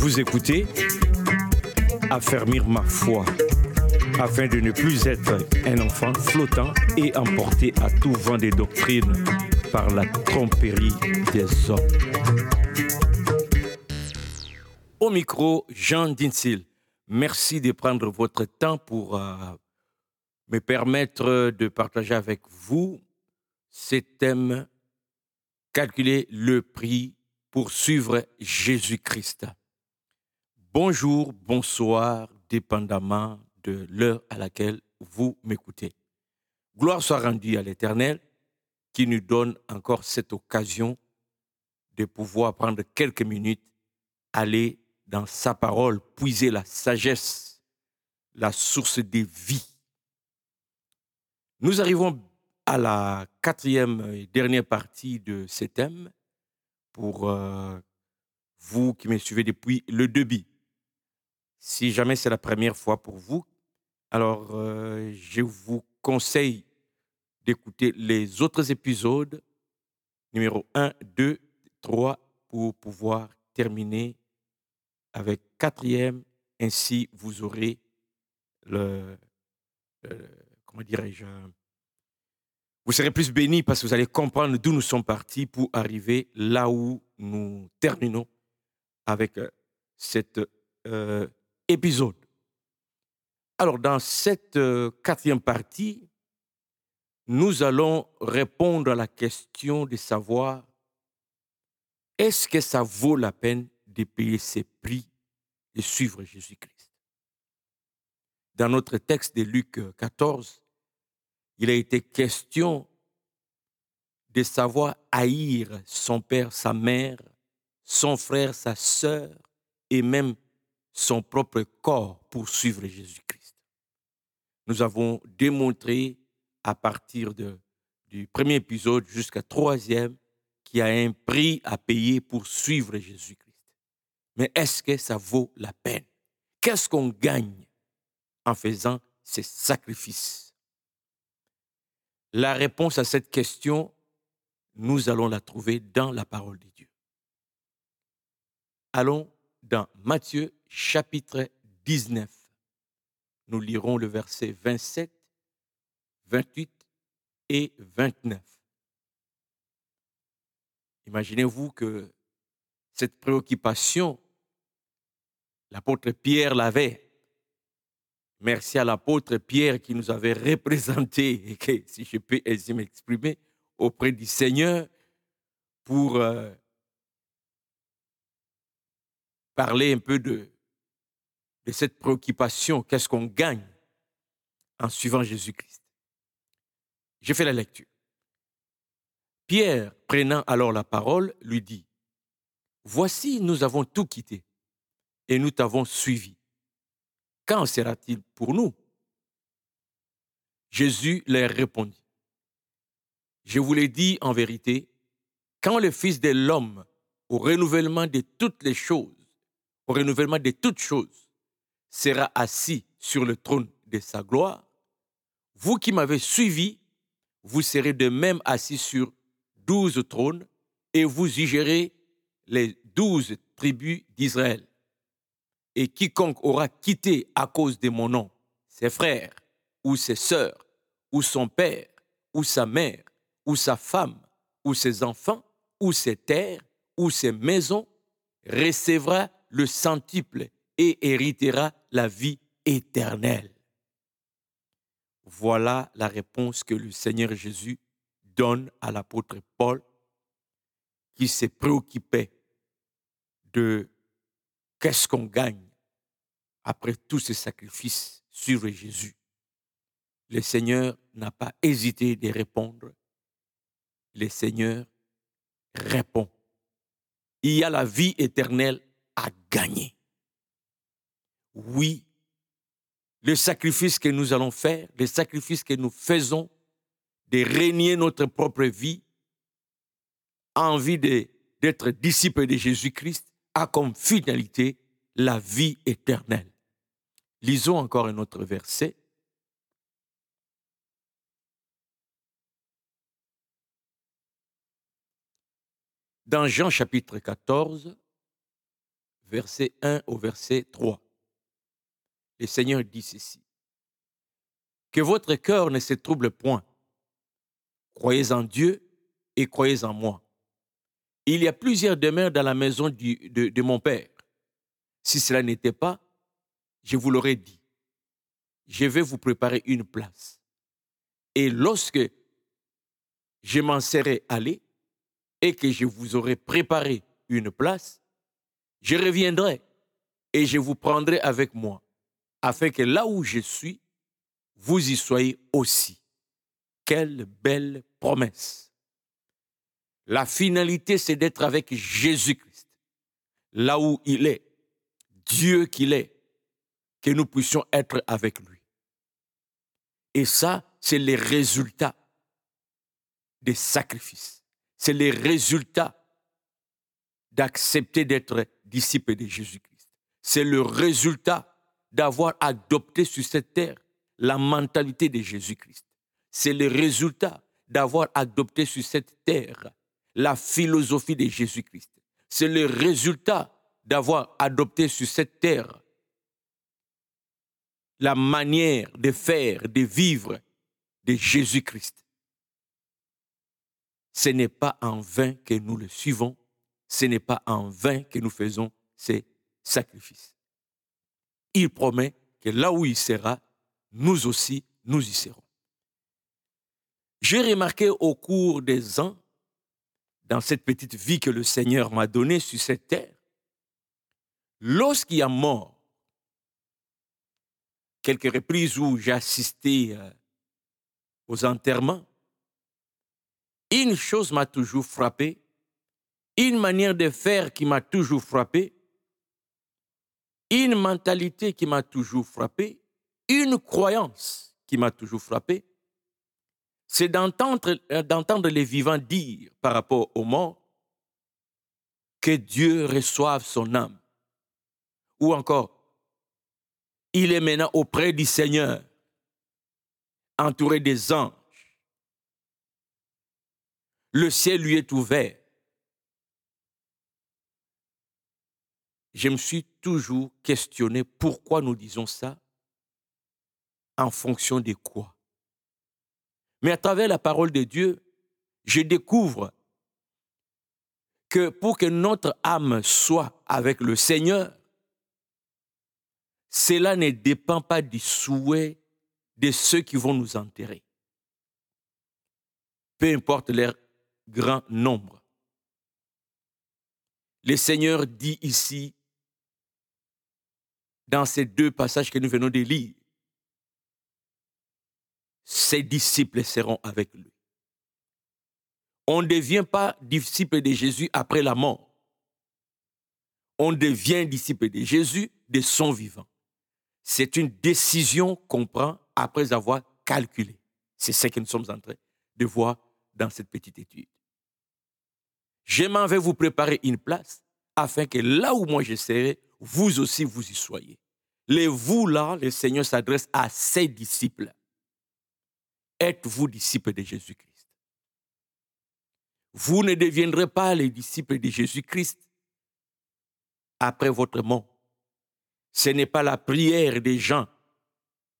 Vous écoutez Affermir ma foi afin de ne plus être un enfant flottant et emporté à tout vent des doctrines par la tromperie des hommes. Au micro, Jean Dinsil. Merci de prendre votre temps pour euh, me permettre de partager avec vous ces thèmes calculer le prix pour suivre Jésus-Christ. Bonjour, bonsoir, dépendamment de l'heure à laquelle vous m'écoutez. Gloire soit rendue à l'Éternel qui nous donne encore cette occasion de pouvoir prendre quelques minutes, aller dans sa parole, puiser la sagesse, la source des vies. Nous arrivons à la quatrième et dernière partie de ce thème pour euh, vous qui me suivez depuis le début. Si jamais c'est la première fois pour vous, alors euh, je vous conseille d'écouter les autres épisodes, numéro 1, 2, 3, pour pouvoir terminer avec quatrième. Ainsi, vous aurez le, le comment dirais-je, vous serez plus bénis parce que vous allez comprendre d'où nous sommes partis pour arriver là où nous terminons avec euh, cet euh, épisode. Alors, dans cette euh, quatrième partie, nous allons répondre à la question de savoir est-ce que ça vaut la peine de payer ses prix et suivre Jésus-Christ? Dans notre texte de Luc 14, il a été question de savoir haïr son père, sa mère, son frère, sa sœur et même son propre corps pour suivre Jésus-Christ. Nous avons démontré à partir du premier épisode jusqu'à troisième qu'il y a un prix à payer pour suivre Jésus-Christ. Mais est-ce que ça vaut la peine? Qu'est-ce qu'on gagne en faisant ces sacrifices? La réponse à cette question, nous allons la trouver dans la parole de Dieu. Allons dans Matthieu chapitre 19. Nous lirons le verset 27, 28 et 29. Imaginez-vous que cette préoccupation, l'apôtre Pierre l'avait Merci à l'apôtre Pierre qui nous avait représenté, et que, si je peux ainsi m'exprimer, auprès du Seigneur pour euh, parler un peu de, de cette préoccupation, qu'est-ce qu'on gagne en suivant Jésus-Christ? J'ai fait la lecture. Pierre, prenant alors la parole, lui dit, Voici, nous avons tout quitté et nous t'avons suivi. Quand sera-t-il pour nous Jésus leur répondit, Je vous l'ai dit en vérité, quand le Fils de l'homme, au renouvellement de toutes les choses, au renouvellement de toutes choses, sera assis sur le trône de sa gloire, vous qui m'avez suivi, vous serez de même assis sur douze trônes et vous y les douze tribus d'Israël. Et quiconque aura quitté à cause de mon nom ses frères ou ses sœurs ou son père ou sa mère ou sa femme ou ses enfants ou ses terres ou ses maisons recevra le centuple et héritera la vie éternelle. Voilà la réponse que le Seigneur Jésus donne à l'apôtre Paul qui s'est préoccupé de qu'est-ce qu'on gagne après tous ces sacrifices sur Jésus, le Seigneur n'a pas hésité de répondre. Le Seigneur répond. Il y a la vie éternelle à gagner. Oui, le sacrifice que nous allons faire, le sacrifice que nous faisons de régner notre propre vie en vue d'être disciple de Jésus-Christ a comme finalité la vie éternelle. Lisons encore un autre verset. Dans Jean chapitre 14, verset 1 au verset 3. Le Seigneur dit ceci. Que votre cœur ne se trouble point. Croyez en Dieu et croyez en moi. Il y a plusieurs demeures dans la maison de, de mon Père. Si cela n'était pas, je vous l'aurais dit. Je vais vous préparer une place. Et lorsque je m'en serai allé et que je vous aurai préparé une place, je reviendrai et je vous prendrai avec moi, afin que là où je suis, vous y soyez aussi. Quelle belle promesse. La finalité, c'est d'être avec Jésus-Christ, là où il est, Dieu qu'il est, que nous puissions être avec lui. Et ça, c'est les résultats des sacrifices. C'est les résultats d'accepter d'être disciple de Jésus-Christ. C'est le résultat d'avoir adopté sur cette terre la mentalité de Jésus-Christ. C'est le résultat d'avoir adopté sur cette terre la philosophie de Jésus-Christ. C'est le résultat d'avoir adopté sur cette terre la manière de faire, de vivre de Jésus-Christ. Ce n'est pas en vain que nous le suivons, ce n'est pas en vain que nous faisons ces sacrifices. Il promet que là où il sera, nous aussi, nous y serons. J'ai remarqué au cours des ans, dans cette petite vie que le Seigneur m'a donnée sur cette terre, lorsqu'il y a mort, quelques reprises où j'ai assisté euh, aux enterrements, une chose m'a toujours frappé, une manière de faire qui m'a toujours frappé, une mentalité qui m'a toujours frappé, une croyance qui m'a toujours frappé, c'est d'entendre, euh, d'entendre les vivants dire par rapport aux morts que Dieu reçoive son âme. Ou encore, il est maintenant auprès du Seigneur, entouré des anges. Le ciel lui est ouvert. Je me suis toujours questionné pourquoi nous disons ça, en fonction de quoi. Mais à travers la parole de Dieu, je découvre que pour que notre âme soit avec le Seigneur, cela ne dépend pas du souhait de ceux qui vont nous enterrer. Peu importe leur grand nombre. Le Seigneur dit ici, dans ces deux passages que nous venons de lire, ses disciples seront avec lui. On ne devient pas disciple de Jésus après la mort. On devient disciple de Jésus de son vivant. C'est une décision qu'on prend après avoir calculé. C'est ce que nous sommes en train de voir dans cette petite étude. Je m'en vais vous préparer une place afin que là où moi je serai, vous aussi vous y soyez. Les vous là, le Seigneur s'adresse à ses disciples. Êtes-vous disciples de Jésus-Christ? Vous ne deviendrez pas les disciples de Jésus-Christ après votre mort. Ce n'est pas la prière des gens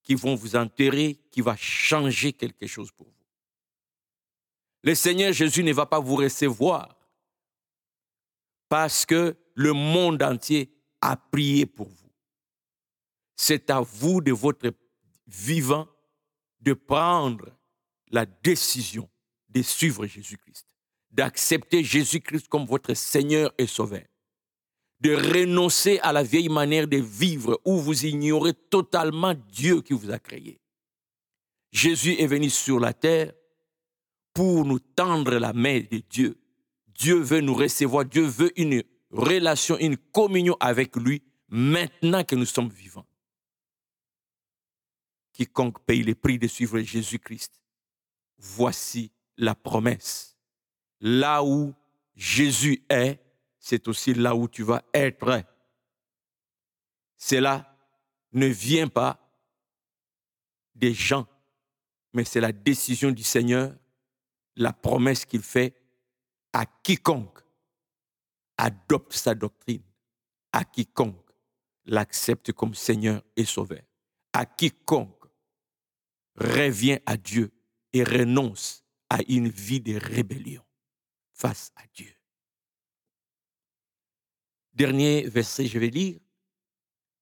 qui vont vous enterrer qui va changer quelque chose pour vous. Le Seigneur Jésus ne va pas vous recevoir parce que le monde entier a prié pour vous. C'est à vous de votre vivant de prendre la décision de suivre Jésus-Christ, d'accepter Jésus-Christ comme votre Seigneur et Sauveur de renoncer à la vieille manière de vivre où vous ignorez totalement Dieu qui vous a créé. Jésus est venu sur la terre pour nous tendre la main de Dieu. Dieu veut nous recevoir, Dieu veut une relation, une communion avec lui maintenant que nous sommes vivants. Quiconque paye le prix de suivre Jésus-Christ, voici la promesse. Là où Jésus est, c'est aussi là où tu vas être. Cela ne vient pas des gens, mais c'est la décision du Seigneur, la promesse qu'il fait à quiconque adopte sa doctrine, à quiconque l'accepte comme Seigneur et Sauveur, à quiconque revient à Dieu et renonce à une vie de rébellion face à Dieu. Dernier verset, je vais lire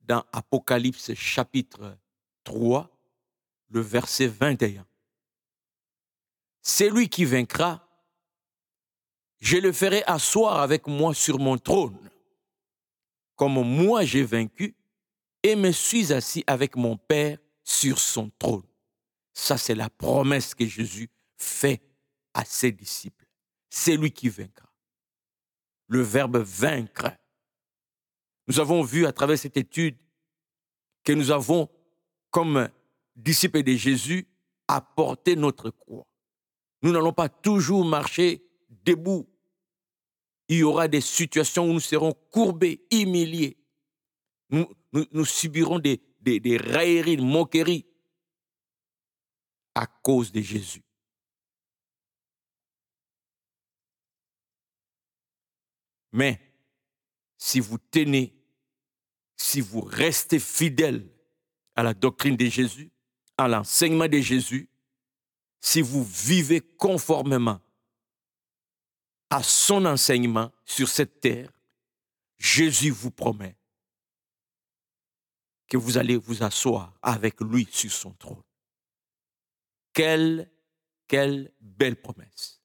dans Apocalypse chapitre 3, le verset 21. C'est lui qui vaincra, je le ferai asseoir avec moi sur mon trône, comme moi j'ai vaincu et me suis assis avec mon Père sur son trône. Ça, c'est la promesse que Jésus fait à ses disciples. C'est lui qui vaincra. Le verbe vaincre nous avons vu à travers cette étude que nous avons, comme disciples de Jésus, apporté notre croix. Nous n'allons pas toujours marcher debout. Il y aura des situations où nous serons courbés, humiliés. Nous, subirons des, railleries, des moqueries à cause de Jésus. Mais si vous tenez si vous restez fidèle à la doctrine de Jésus, à l'enseignement de Jésus, si vous vivez conformément à son enseignement sur cette terre, Jésus vous promet que vous allez vous asseoir avec lui sur son trône. Quelle, quelle belle promesse.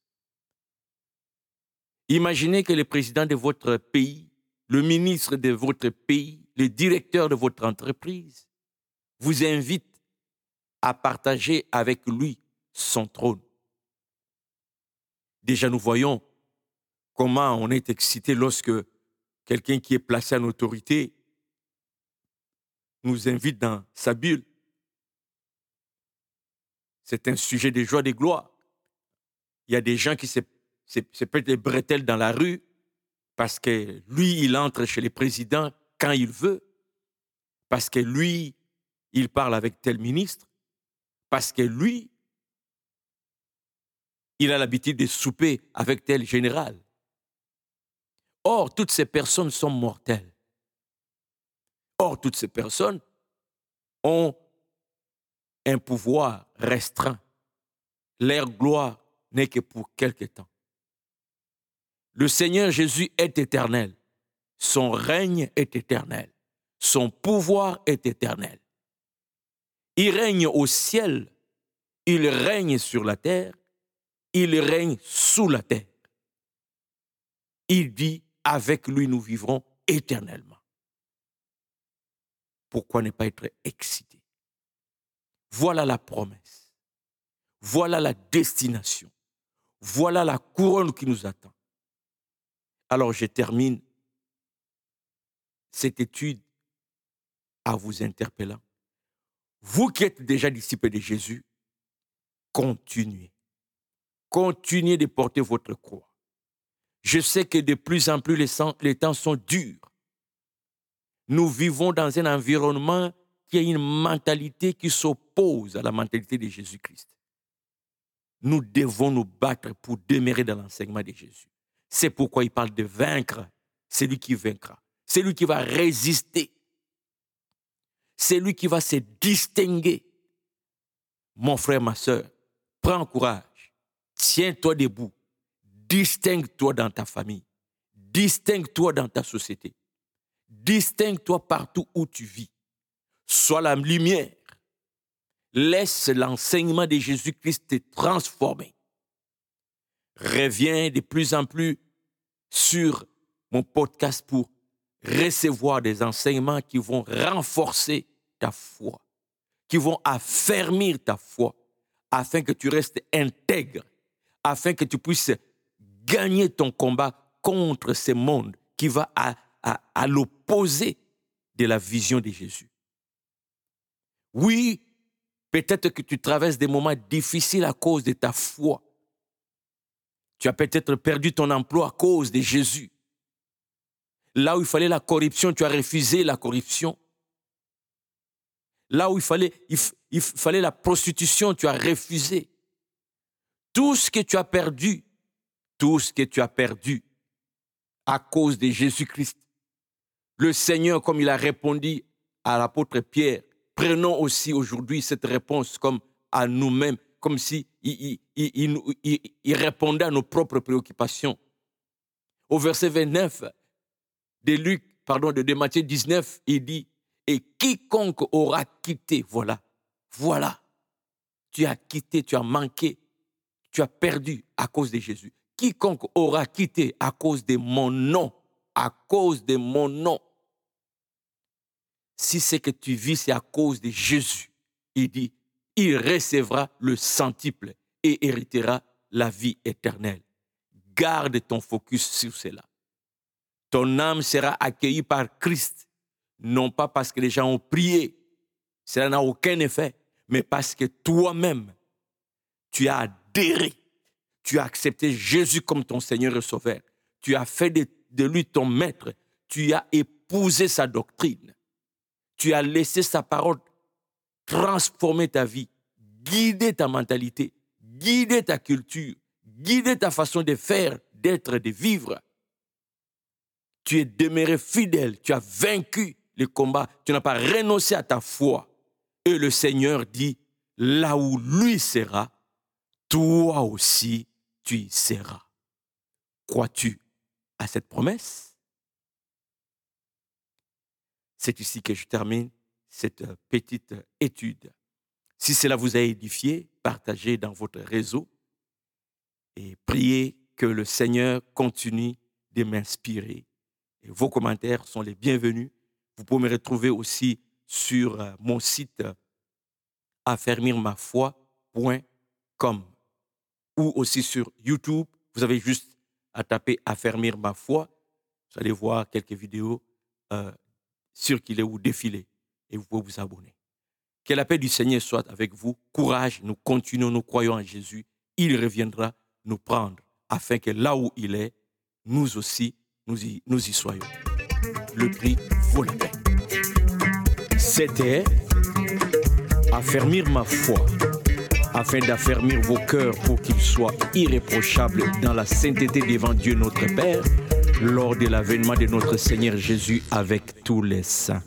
Imaginez que le président de votre pays, le ministre de votre pays, le directeur de votre entreprise vous invite à partager avec lui son trône. Déjà, nous voyons comment on est excité lorsque quelqu'un qui est placé en autorité nous invite dans sa bulle. C'est un sujet de joie, de gloire. Il y a des gens qui se, des bretelles dans la rue parce que lui, il entre chez les présidents quand il veut, parce que lui, il parle avec tel ministre, parce que lui, il a l'habitude de souper avec tel général. Or, toutes ces personnes sont mortelles. Or, toutes ces personnes ont un pouvoir restreint. Leur gloire n'est que pour quelque temps. Le Seigneur Jésus est éternel. Son règne est éternel. Son pouvoir est éternel. Il règne au ciel. Il règne sur la terre. Il règne sous la terre. Il dit, avec lui nous vivrons éternellement. Pourquoi ne pas être excité Voilà la promesse. Voilà la destination. Voilà la couronne qui nous attend. Alors je termine cette étude à vous interpellant. Vous qui êtes déjà disciples de Jésus, continuez. Continuez de porter votre croix. Je sais que de plus en plus les, temps sont durs. Nous vivons dans un environnement qui a une mentalité qui s'oppose à la mentalité de Jésus-Christ. Nous devons nous battre pour demeurer dans l'enseignement de Jésus. C'est pourquoi il parle de vaincre. C'est lui qui vaincra. C'est lui qui va résister. C'est lui qui va se distinguer. Mon frère, ma soeur, prends courage. Tiens-toi debout. Distingue-toi dans ta famille. Distingue-toi dans ta société. Distingue-toi partout où tu vis. Sois la lumière. Laisse l'enseignement de Jésus-Christ te transformer. Reviens de plus en plus sur mon podcast pour recevoir des enseignements qui vont renforcer ta foi, qui vont affermir ta foi, afin que tu restes intègre, afin que tu puisses gagner ton combat contre ce monde qui va à, à, l'opposé de la vision de Jésus. Oui, peut-être que tu traverses des moments difficiles à cause de ta foi. Tu as peut-être perdu ton emploi à cause de Jésus. Là où il fallait la corruption, tu as refusé la corruption. Là où il fallait, la prostitution, tu as refusé. Tout ce que tu as perdu, tout ce que tu as perdu à cause de Jésus-Christ, Le Seigneur, comme il a répondu à l'apôtre Pierre, prenons aussi aujourd'hui cette réponse comme à nous-mêmes, comme si il, répondait à nos propres préoccupations. Au verset 29 de Luc, pardon, de Matthieu 19, il dit, et quiconque aura quitté, voilà, voilà, tu as quitté, tu as manqué, tu as perdu à cause de Jésus. Quiconque aura quitté à cause de mon nom, à cause de mon nom, si c'est que tu vis, c'est à cause de Jésus. Il dit, il recevra le centuple et héritera la vie éternelle. Garde ton focus sur cela. Ton âme sera accueillie par Christ, non pas parce que les gens ont prié, cela n'a aucun effet, mais parce que toi-même, tu as adhéré, tu as accepté Jésus comme ton Seigneur et Sauveur, tu as fait de lui ton maître, tu as épousé sa doctrine, tu as laissé sa parole transformer ta vie, guider ta mentalité, guider ta culture, guider ta façon de faire, d'être, de vivre. Tu es demeuré fidèle, tu as vaincu le combat, tu n'as pas renoncé à ta foi. Et le Seigneur dit, là où lui sera, toi aussi tu y seras. Crois-tu à cette promesse? C'est ici que je termine cette petite étude. Si cela vous a édifié, partagez dans votre réseau et priez que le Seigneur continue de m'inspirer. Vos commentaires sont les bienvenus. Vous pouvez me retrouver aussi sur euh, mon site affermirmafoi.com ou aussi sur YouTube. Vous avez juste à taper Affermir ma. Vous allez voir quelques vidéos euh, circuler ou défiler et vous pouvez vous abonner. Que la paix du Seigneur soit avec vous. Courage, nous continuons, nous croyons en Jésus. Il reviendra nous prendre afin que là où il est, nous aussi, nous y, nous y soyons. Le prix vaut la peine. C'était affermir ma foi afin d'affermir vos cœurs pour qu'ils soient irréprochables dans la sainteté devant Dieu notre Père lors de l'avènement de notre Seigneur Jésus avec tous les saints.